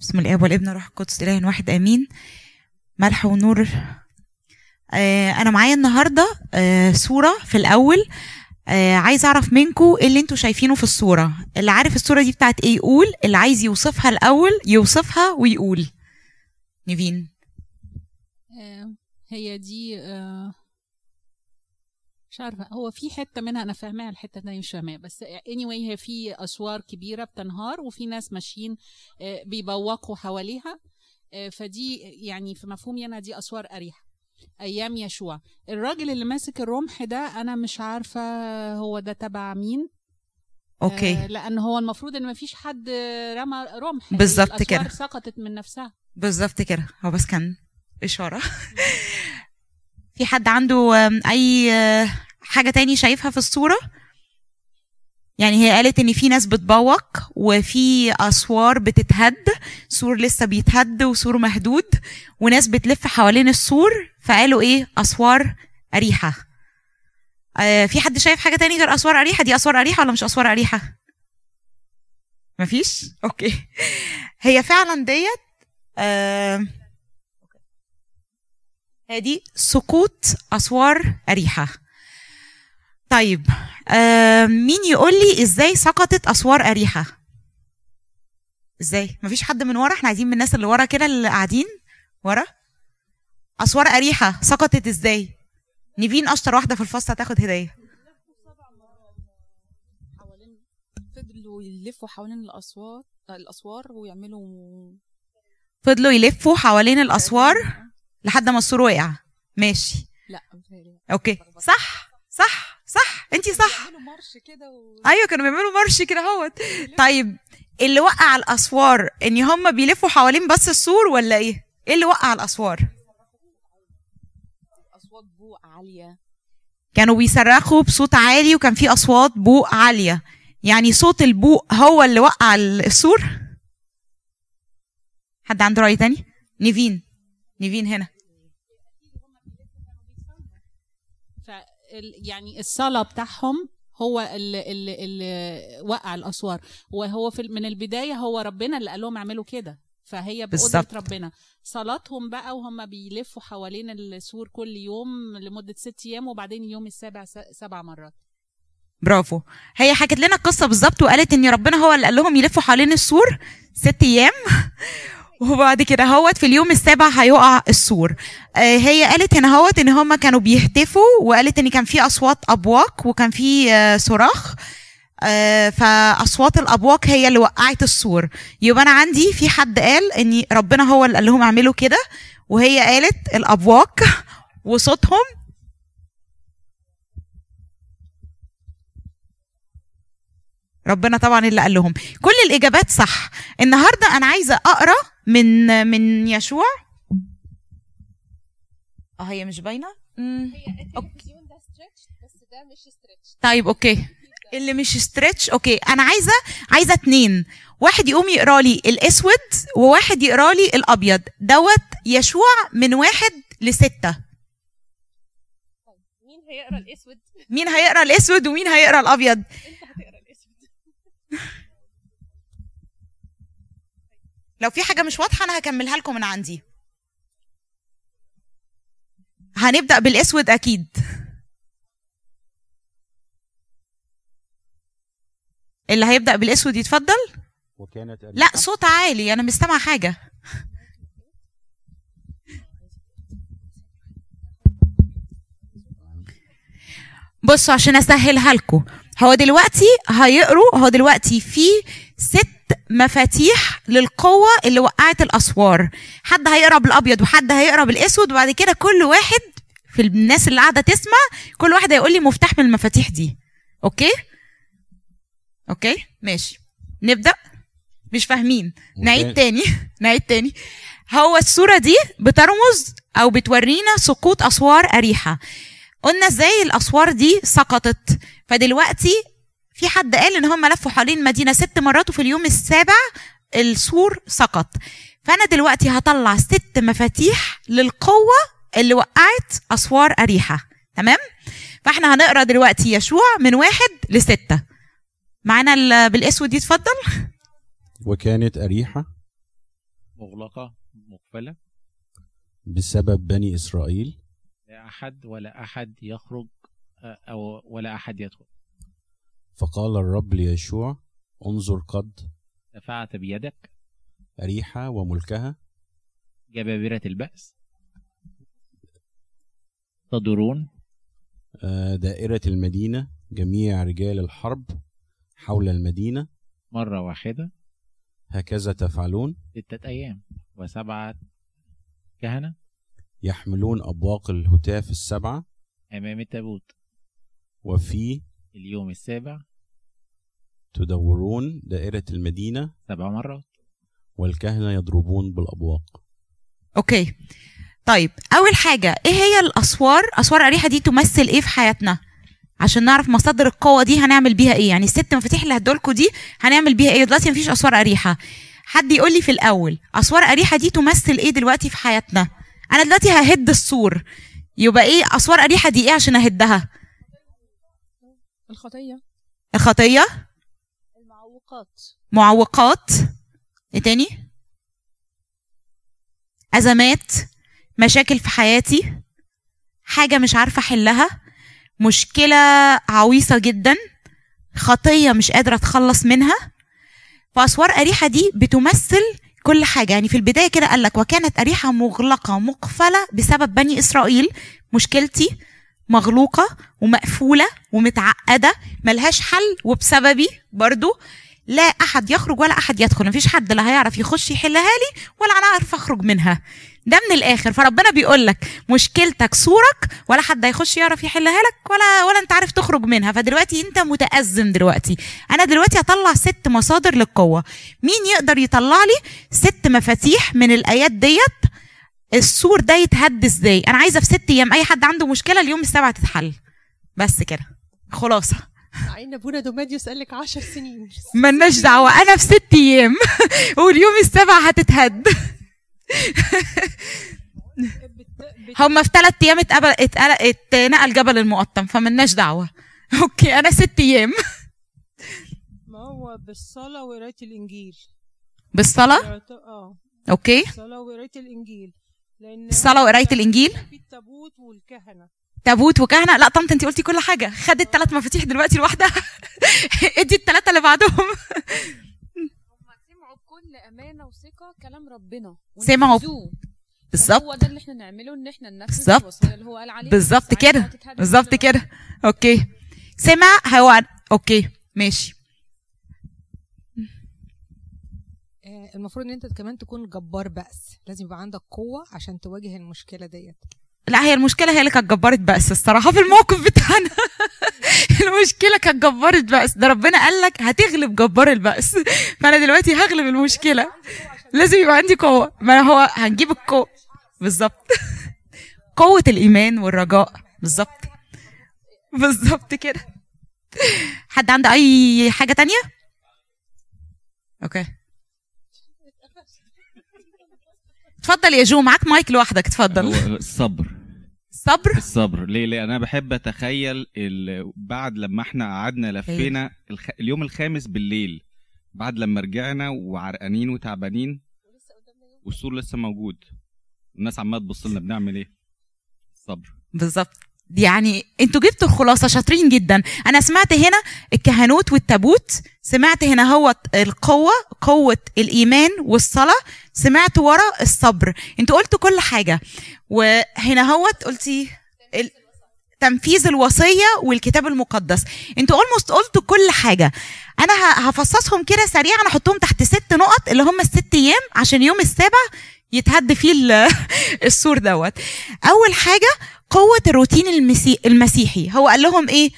بسم الاب والابن والروح القدس اله واحد آمين. ملح ونور. آه أنا معايا النهارده آه صورة في الأول. آه عايز أعرف منكم إيه اللي أنتوا شايفينه في الصورة. اللي عارف الصورة دي بتاعت إيه يقول اللي عايز يوصفها الأول يوصفها ويقول. نيفين. آه، هي دي آه، مش عارفة. هو في حتة منها أنا فاهماها الحتة التانية مش فاهماها. بس anyway هي في أسوار كبيرة بتنهار وفي ناس ماشيين آه، بيبوقوا حواليها آه، فدي يعني في مفهومي أنا دي أسوار أريحة. أيام يشوع. الراجل اللي ماسك الرمح ده أنا مش عارفة هو ده تبع مين. أوكي. آه، لأن هو المفروض إن مفيش حد رمى رمح. بالظبط كده. سقطت من نفسها. بالظبط كده. هو بس كان إشارة. في حد عنده أي حاجة تاني شايفها في الصورة؟ يعني هي قالت إن في ناس بتبوق وفي أسوار بتتهد سور لسه بيتهد وسور مهدود وناس بتلف حوالين السور فقالوا إيه؟ أسوار أريحة. آه في حد شايف حاجة تاني غير أسوار أريحة؟ دي أسوار أريحة ولا مش أسوار أريحة؟ مفيش؟ okay. هي فعلا ديت آه هي دي سقوط أسوار أريحة. طيب آه مين يقول لي إزاي سقطت أسوار أريحة؟ إزاي؟ مفيش حد من ورا إحنا عايزين من الناس اللي ورا كده اللي قاعدين ورا. أسوار أريحة سقطت إزاي؟ نيفين أشطر واحدة في الفصل هتاخد هدية. فضلوا يلفوا حوالين الأسوار الأسوار ويعملوا فضلوا يلفوا حوالين الأسوار لحد ما السور وقع. ماشي. لا. okay. صح صح. صح انتي صح. march كده و... أيوه كانوا بيعملوا march كده أهوت. طيب اللي وقع الأسوار إن هم بيلفوا حوالين بس السور ولا إيه؟ إيه اللي وقع الأسوار؟ أصوات بوق عالية. كانوا بيصرخوا بصوت عالي وكان في أصوات بوق عالية. يعني صوت البوق هو اللي وقع السور؟ حد عنده رأي تاني؟ نيفين. نيفين هنا. يعني الصلاة بتاعهم هو اللي, اللي, اللي وقع الأسوار. وهو في من البداية هو ربنا اللي قال لهم اعملوا كده. فهي بالظبط. ربنا. صلاتهم بقى وهم بيلفوا حوالين السور كل يوم لمدة ست أيام وبعدين اليوم السابع سبع مرات. برافو. هي حكت لنا القصة بالظبط وقالت إن ربنا هو اللي قال لهم يلفوا حوالين السور ست أيام. وبعد كده هوت في اليوم السابع هيقع السور. آه، هي قالت هنا هوت إن هم كانوا بيهتفوا وقالت إن كان في أصوات ابواق وكان في آه، صراخ. آه، فأصوات الابواق هي اللي وقعت السور. يبقى أنا عندي في حد قال إن ربنا هو اللي قال لهم اعملوا كده وهي قالت الابواق وصوتهم. ربنا طبعا اللي قال لهم. كل الإجابات صح. النهارده أنا عايزة أقرأ من من يشوع. آه هي مش باينة؟ طيب okay. اللي مش stretch okay. أنا عايزة عايزة اتنين. واحد يقوم يقرأ لي الأسود وواحد يقرأ لي الأبيض. دوت يشوع من واحد لستة. مين هيقرأ الأسود؟ مين هيقرأ الأسود ومين هيقرأ الأبيض؟ انت هتقرأ الأسود. لو في حاجة مش واضحة أنا هكملها لكم من عندي. هنبدأ بالأسود أكيد. اللي هيبدأ بالأسود يتفضل؟ وكانت لا صوت عالي أنا مش سامعه حاجة. بصوا عشان أسهلها لكم. هو دلوقتي هيقروا هو دلوقتي في ست مفاتيح للقوة اللي وقعت الأسوار. حد هيقرا بالأبيض وحد هيقرا بالأسود وبعد كده كل واحد في الناس اللي قاعدة تسمع كل واحد هيقول لي مفتاح من المفاتيح دي. okay؟ okay؟ ماشي. نبدأ؟ مش فاهمين. نعيد تاني. نعيد تاني. هو الصورة دي بترمز أو بتورينا سقوط أسوار أريحة. قلنا إزاي الأسوار دي سقطت؟ فدلوقتي في حد قال إن هم لفوا حوالين المدينة ست مرات وفي اليوم السابع السور سقط. فأنا دلوقتي هطلع ست مفاتيح للقوة اللي وقعت أسوار أريحة. تمام؟ فإحنا هنقرأ دلوقتي يشوع من واحد لستة. معانا ال- بالأسود يتفضل. وكانت أريحة مغلقة مقفلة. بسبب بني إسرائيل. لا أحد ولا أحد يخرج أو ولا أحد يدخل. فقال الرب ليشوع انظر قد دفعت بيدك. أريحة وملكها. جبابرة البأس. تدورون. آه، دائرة المدينة جميع رجال الحرب حول المدينة. مرة واحدة. هكذا تفعلون. ستة أيام وسبعة كهنة. يحملون أبواق الهتاف السبعة. أمام التابوت. وفي اليوم السابع. تدورون دائرة المدينة سبع مرات. والكهنة يضربون بالأبواق. أوكي طيب أول حاجة إيه هي الأسوار؟ أسوار أريحة دي تمثل إيه في حياتنا؟ عشان نعرف مصادر القوة دي هنعمل بيها إيه. يعني الست مفاتيح اللي هدولكوا دي هنعمل بيها إيه. دلوقتي مفيش أسوار أريحة. حد يقول لي في الأول أسوار أريحة دي تمثل إيه دلوقتي في حياتنا؟ أنا دلوقتي ههد السور. يبقى إيه أسوار أريحة دي إيه عشان أهدها؟ الخطية. الخطية. المعوقات. معوقات. إيه تاني؟ أزمات. مشاكل في حياتي. حاجة مش عارفة أحلها. مشكلة عويصة جدا. خطية مش قادرة أتخلص منها. فأسوار أريحة دي بتمثل كل حاجة. يعني في البداية كده قال لك وكانت أريحة مغلقة مقفلة بسبب بني إسرائيل. مشكلتي مغلوقة ومقفولة ومتعقدة ملهاش حل وبسببي برضو لا أحد يخرج ولا أحد يدخل مفيش حد لا هيعرف يخش يحلها لي ولا أنا أعرف أخرج منها. ده من الآخر. فربنا بيقول لك مشكلتك صورك ولا حد هيخش يعرف يحلها لك ولا ولا أنت عارف تخرج منها. فدلوقتي أنت متأزم دلوقتي. أنا دلوقتي هطلع ست مصادر للقوة. مين يقدر يطلع لي ست مفاتيح من الآيات ديت؟ السور ده يتهد إزاي؟ أنا عايزة في ست أيام أي حد عنده مشكلة اليوم السابع تتحل. بس كده. خلاصة. مع ان ابونا دوماديوس قال لك 10 سنين. ملناش دعوة. أنا في ست أيام. واليوم السابع هتتهد. هما في ثلاث أيام اتقبل اتقل- اتنقل جبل المقطم. فملناش دعوة. okay. أنا ست أيام. ما هو بالصلاة وقراية الإنجيل. بالصلاة؟ قراءة- آه. okay. الصلاة وقراية الإنجيل. وقراية الإنجيل؟ في التابوت والكهنة. تابوت وكهنة؟ لا طنط أنت قلتي كل حاجة. خدت ثلاث مفاتيح دلوقتي لوحدها. ادي الثلاثة اللي بعدهم. هم سمعوا بكل أمانة وثقة كلام ربنا. سمعوا. بالظبط. هو ده اللي إحنا نعمله إن إحنا ننفذ. الوصيه اللي هو قال عليها بالظبط كده. بالظبط كده. okay. سمع هو okay. ماشي آه، المفروض إن أنت كمان تكون جبار بأس. لازم يبقى عندك قوة عشان تواجه المشكلة ديت. لا هي المشكلة هي اللي كانت جبرت بأس الصراحة في الموقف بتاعنا. المشكلة كانت جبرت بأس. ده ربنا قال لك هتغلب جبار البأس. فأنا دلوقتي هغلب المشكلة. لازم يبقى عندي قوة. ما هو هنجيب القوة. بالظبط. قوة الإيمان والرجاء. بالظبط. بالظبط كده. حد عنده أي حاجة تانية؟ okay. اتفضل يا جو معاك مايك لوحدك اتفضل الصبر. صبر الصبر. ليه؟ ليه أنا بحب أتخيل بعد لما إحنا قعدنا لفينا الخ... اليوم الخامس بالليل بعد لما رجعنا وعرقانين وتعبانين والسور لسه موجود. الناس عمالة تبص لنا بنعمل إيه؟ الصبر بالظبط. يعني أنتوا جبتوا الخلاصه شاطرين جدا. أنا سمعت هنا الكهنوت والتابوت سمعت هنا هو القوة قوة الإيمان والصلاة سمعت ورا الصبر. أنتوا قلتوا كل حاجة. وهنا هو قلتي. تنفيذ الوصية والكتاب المقدس. أنتوا اولموست قلتوا كل حاجة. أنا هفصصهم كده سريعا أحطهم تحت ست نقط اللي هم الست أيام عشان يوم السابع يتهد فيه ال- السور دوت. أول حاجة قوة الروتين المسي... المسيحي. هو قال لهم إيه؟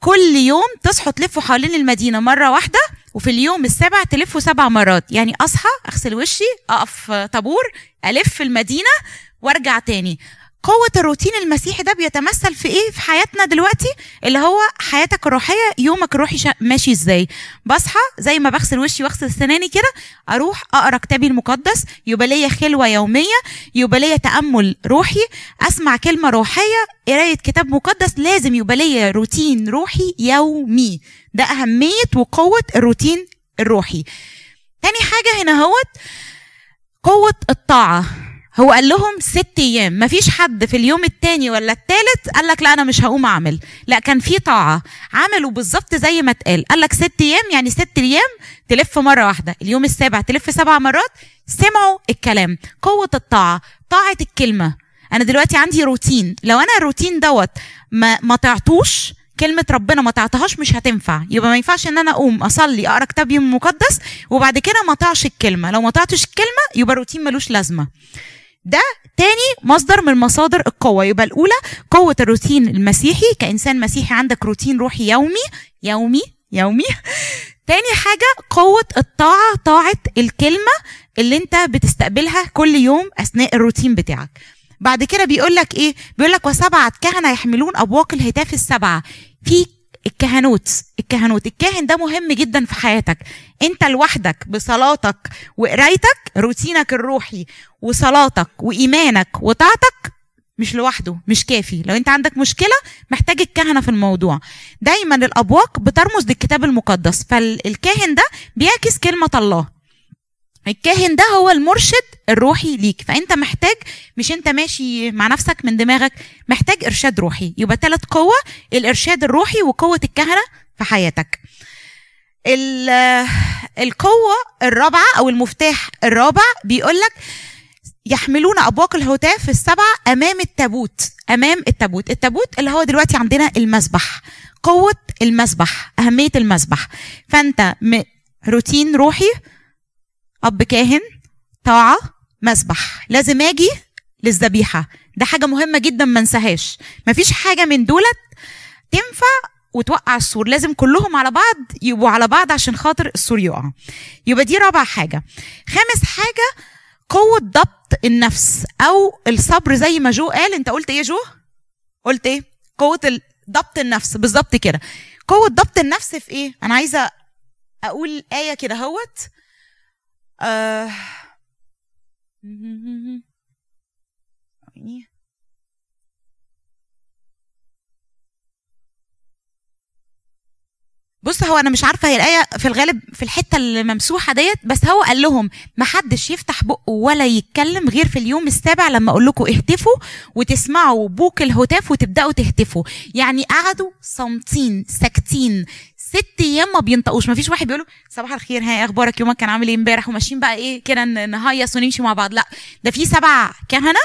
كل يوم تصحوا تلفوا حوالين المدينة مرة واحدة وفي اليوم السابع تلفوا سبع مرات. يعني أصحى أغسل وشي أقف طابور ألف المدينة وأرجع تاني. قوة الروتين المسيحي ده بيتمثل في إيه؟ في حياتنا دلوقتي اللي هو حياتك الروحية يومك الروحي ماشي إزاي؟ بصحى زي ما بغسل وشي واغسل سناني كده أروح أقرأ كتابي المقدس يبقى ليا خلوة يومية يبقى ليا تأمل روحي أسمع كلمة روحية قراية كتاب مقدس لازم يبقى ليا روتين روحي يومي. ده أهمية وقوة الروتين الروحي. تاني حاجة هنا هوت قوة الطاعة. هو قال لهم ست أيام. مفيش حد في اليوم التاني ولا التالت قال لك لا أنا مش هقوم أعمل. لا كان في طاعة. عملوا بالظبط زي ما اتقال. قال لك ست أيام يعني ست أيام تلف مرة واحدة. اليوم السابع تلف سبع مرات. سمعوا الكلام. قوة الطاعة طاعة الكلمة. أنا دلوقتي عندي روتين. لو أنا الروتين دوت ما ما تعطوش كلمة ربنا ما تعطيهاش مش هتنفع. يبقى ما ينفعش إن أنا أقوم أصلي أقرأ كتاب يوم مقدس وبعد كده ما اطيعش الكلمة. لو ما طيعتش الكلمة يبقى روتين ملوش لازمة. ده تاني مصدر من مصادر القوة. يبقى الأولى قوة الروتين المسيحي كإنسان مسيحي عندك روتين روحي يومي يومي يومي. تاني حاجة قوة الطاعة طاعة الكلمة اللي انت بتستقبلها كل يوم أثناء الروتين بتاعك. بعد كده بيقول لك إيه؟ بيقول لك وسبعة كهنة يحملون أبواق الهتاف السبعة. في الكهنوت الكهنوت. الكاهن ده مهم جدا في حياتك. أنت لوحدك بصلاتك وقرايتك روتينك الروحي وصلاتك وإيمانك وطاعتك مش لوحده مش كافي. لو أنت عندك مشكلة محتاج الكهنة في الموضوع. دايما الأبواق بترمز للكتاب المقدس. فالكاهن ده بيعكس كلمة الله. الكاهن ده هو المرشد الروحي ليك. فأنت محتاج مش أنت ماشي مع نفسك من دماغك محتاج إرشاد روحي. يبقى ثلاث قوة الإرشاد الروحي وقوة الكهنه في حياتك. ال- القوة الرابعة أو المفتاح الرابع بيقول لك يحملون أبواق الهتاف السبعه أمام التابوت أمام التابوت. التابوت اللي هو دلوقتي عندنا المسبح قوة المسبح أهمية المسبح. فأنت روتين روحي أب كاهن طاعة مسبح. لازم آجي للذبيحة. ده حاجة مهمة جدا ما انساهاش. مفيش حاجة من دولت تنفع وتوقع السور. لازم كلهم على بعض يبقوا على بعض عشان خاطر السور يقع. يبقى دي رابع حاجة. خامس حاجة قوة ضبط النفس أو الصبر. زي ما جو قال أنت قلت إيه جو؟ قلت إيه؟ قوة ضبط النفس. بالظبط كده. قوة ضبط النفس في إيه؟ أنا عايزة أقول آية كده أهوت. آه... بص هو أنا مش عارفة هي الآية في الغالب في الحتة الممسوحة ديت بس هو قال لهم ما حدش يفتح بقه ولا يتكلم غير في اليوم السابع لما أقول لكم اهتفوا وتسمعوا بوك الهتاف وتبدأوا تهتفوا. يعني قعدوا صامتين ساكتين ست أيام ما بينطقوش ما فيش واحد بيقول صباح الخير ها أخبارك؟ يومك كان عامل إيه امبارح؟ وماشيين بقى إيه كده نهيص ونمشي مع بعض. لا ده في سبع كهنه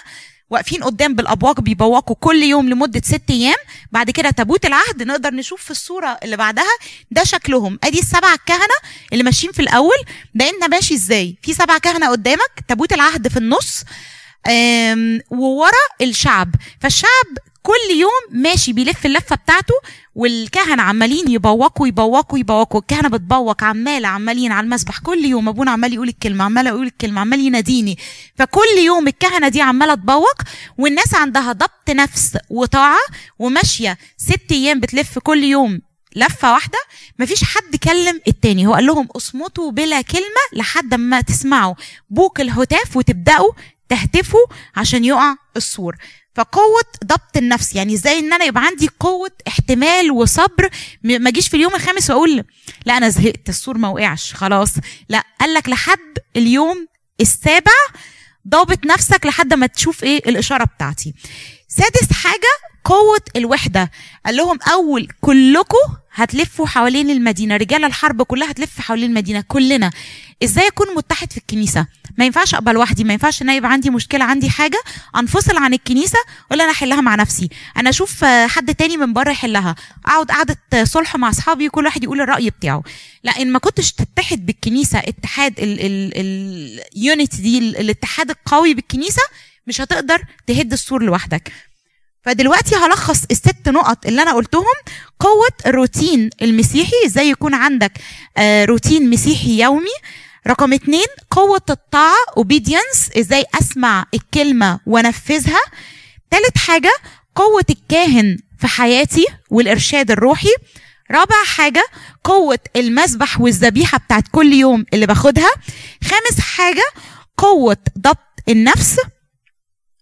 واقفين قدام بالابواق بيبوقوا كل يوم لمدة ست أيام. بعد كده تابوت العهد نقدر نشوف في الصورة اللي بعدها ده شكلهم. أدي السبع الكهنه اللي ماشيين في الأول. ده انت ماشي إزاي؟ في سبع كهنة قدامك تابوت العهد في النص وورا الشعب. فالشعب كل يوم ماشي بيلف اللفة بتاعته والكهنة عمالين يبوقوا يبوقوا يبوقوا. الكهنة بتبوق عماله عمالين على المسبح. كل يوم أبونا عمال يقول الكلمة عمال يقول الكلمة عمال يناديني. فكل يوم الكهنة دي عمالة تبوق والناس عندها ضبط نفس وطاعة وماشية. ست أيام بتلف كل يوم لفة واحدة مفيش حد كلم التاني. هو قال لهم اصمتوا بلا كلمة لحد ما تسمعوا. بوك الهتاف وتبدأوا تهتفوا عشان يقع السور. فقوة ضبط النفس يعني إزاي إن أنا يبقى عندي قوة احتمال وصبر ما أجيش في اليوم الخامس وأقول لا أنا زهقت السور ما وقعش خلاص. لا قال لك لحد اليوم السابع ضابط نفسك لحد ما تشوف إيه؟ الإشارة بتاعتي. سادس حاجة قوة الوحدة. قال لهم أول كلكم هتلفوا حوالين المدينة رجال الحرب كلها هتلف حوالين المدينة كلنا. إزاي أكون متحد في الكنيسة؟ ما ينفعش أبقى لوحدي ما ينفعش إن يبقى عندي مشكلة عندي حاجة أنفصل عن الكنيسة ولا أنا أحلها مع نفسي. أنا أشوف حد تاني من بره يحلها. أقعد قعدة آه، صلح مع أصحابي كل واحد يقول الرأي بتاعه. لا ان ما كنتش تتحد بالكنيسة اتحاد اليونيتي دي ال- الاتحاد القوي بالكنيسة مش هتقدر تهد السور لوحدك. فدلوقتي هلخص الست نقط اللي أنا قلتهم. قوة الروتين المسيحي إزاي يكون عندك آه، روتين مسيحي يومي. رقم اتنين قوة الطاعة obedience إزاي أسمع الكلمة وأنفذها. تالت حاجة قوة الكاهن في حياتي والإرشاد الروحي. رابع حاجة قوة المسبح والذبيحة بتاعت كل يوم اللي باخدها. خامس حاجة قوة ضبط النفس.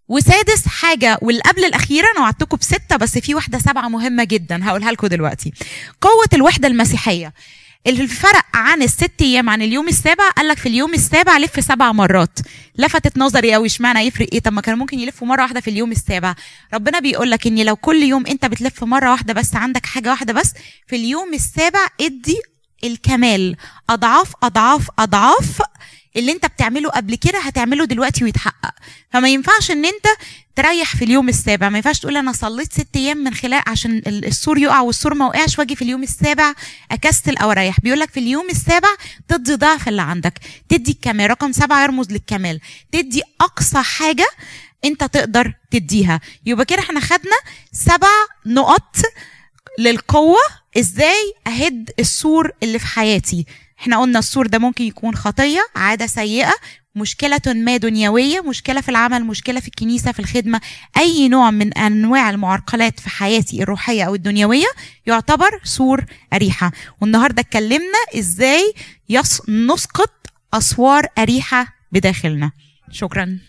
وسادس حاجة واللي قبل الأخيرة أنا وعدتكم بستة بس في واحدة سبعة مهمة جدا هقولها لكم دلوقتي. قوة الوحدة المسيحية. الفرق عن الست أيام عن اليوم السابع قال لك في اليوم السابع لف سبع مرات. لفتت نظري قوي اشمعنى يفرق إيه؟ طب ما كان ممكن يلفوا مرة واحدة في اليوم السابع. ربنا بيقول لك إن لو كل يوم أنت بتلف مرة واحدة بس عندك حاجة واحدة بس في اليوم السابع ادي الكمال. أضعاف أضعاف أضعاف اللي انت بتعمله قبل كده هتعمله دلوقتي ويتحقق. فما ينفعش ان انت تريح في اليوم السابع. ما ينفعش تقول أنا صليت ست أيام من خلال عشان ال- السور يقع والسور ما وقعش واجي في اليوم السابع اكستل أو اريح. بيقول لك في اليوم السابع تدي ضعف اللي عندك. تدي الكمال. رقم سبعة يرمز للكمال. تدي اقصى حاجة انت تقدر تديها. يبقى كده إحنا خدنا سبع نقط للقوة إزاي اهد السور اللي في حياتي. إحنا قلنا السور ده ممكن يكون خطية عادة سيئة مشكلة ما دنيوية مشكلة في العمل مشكلة في الكنيسة في الخدمة أي نوع من أنواع المعرقلات في حياتي الروحية أو الدنيوية يعتبر سور أريحة. والنهاردة اتكلمنا إزاي يص... نسقط أسوار أريحة بداخلنا. شكرا.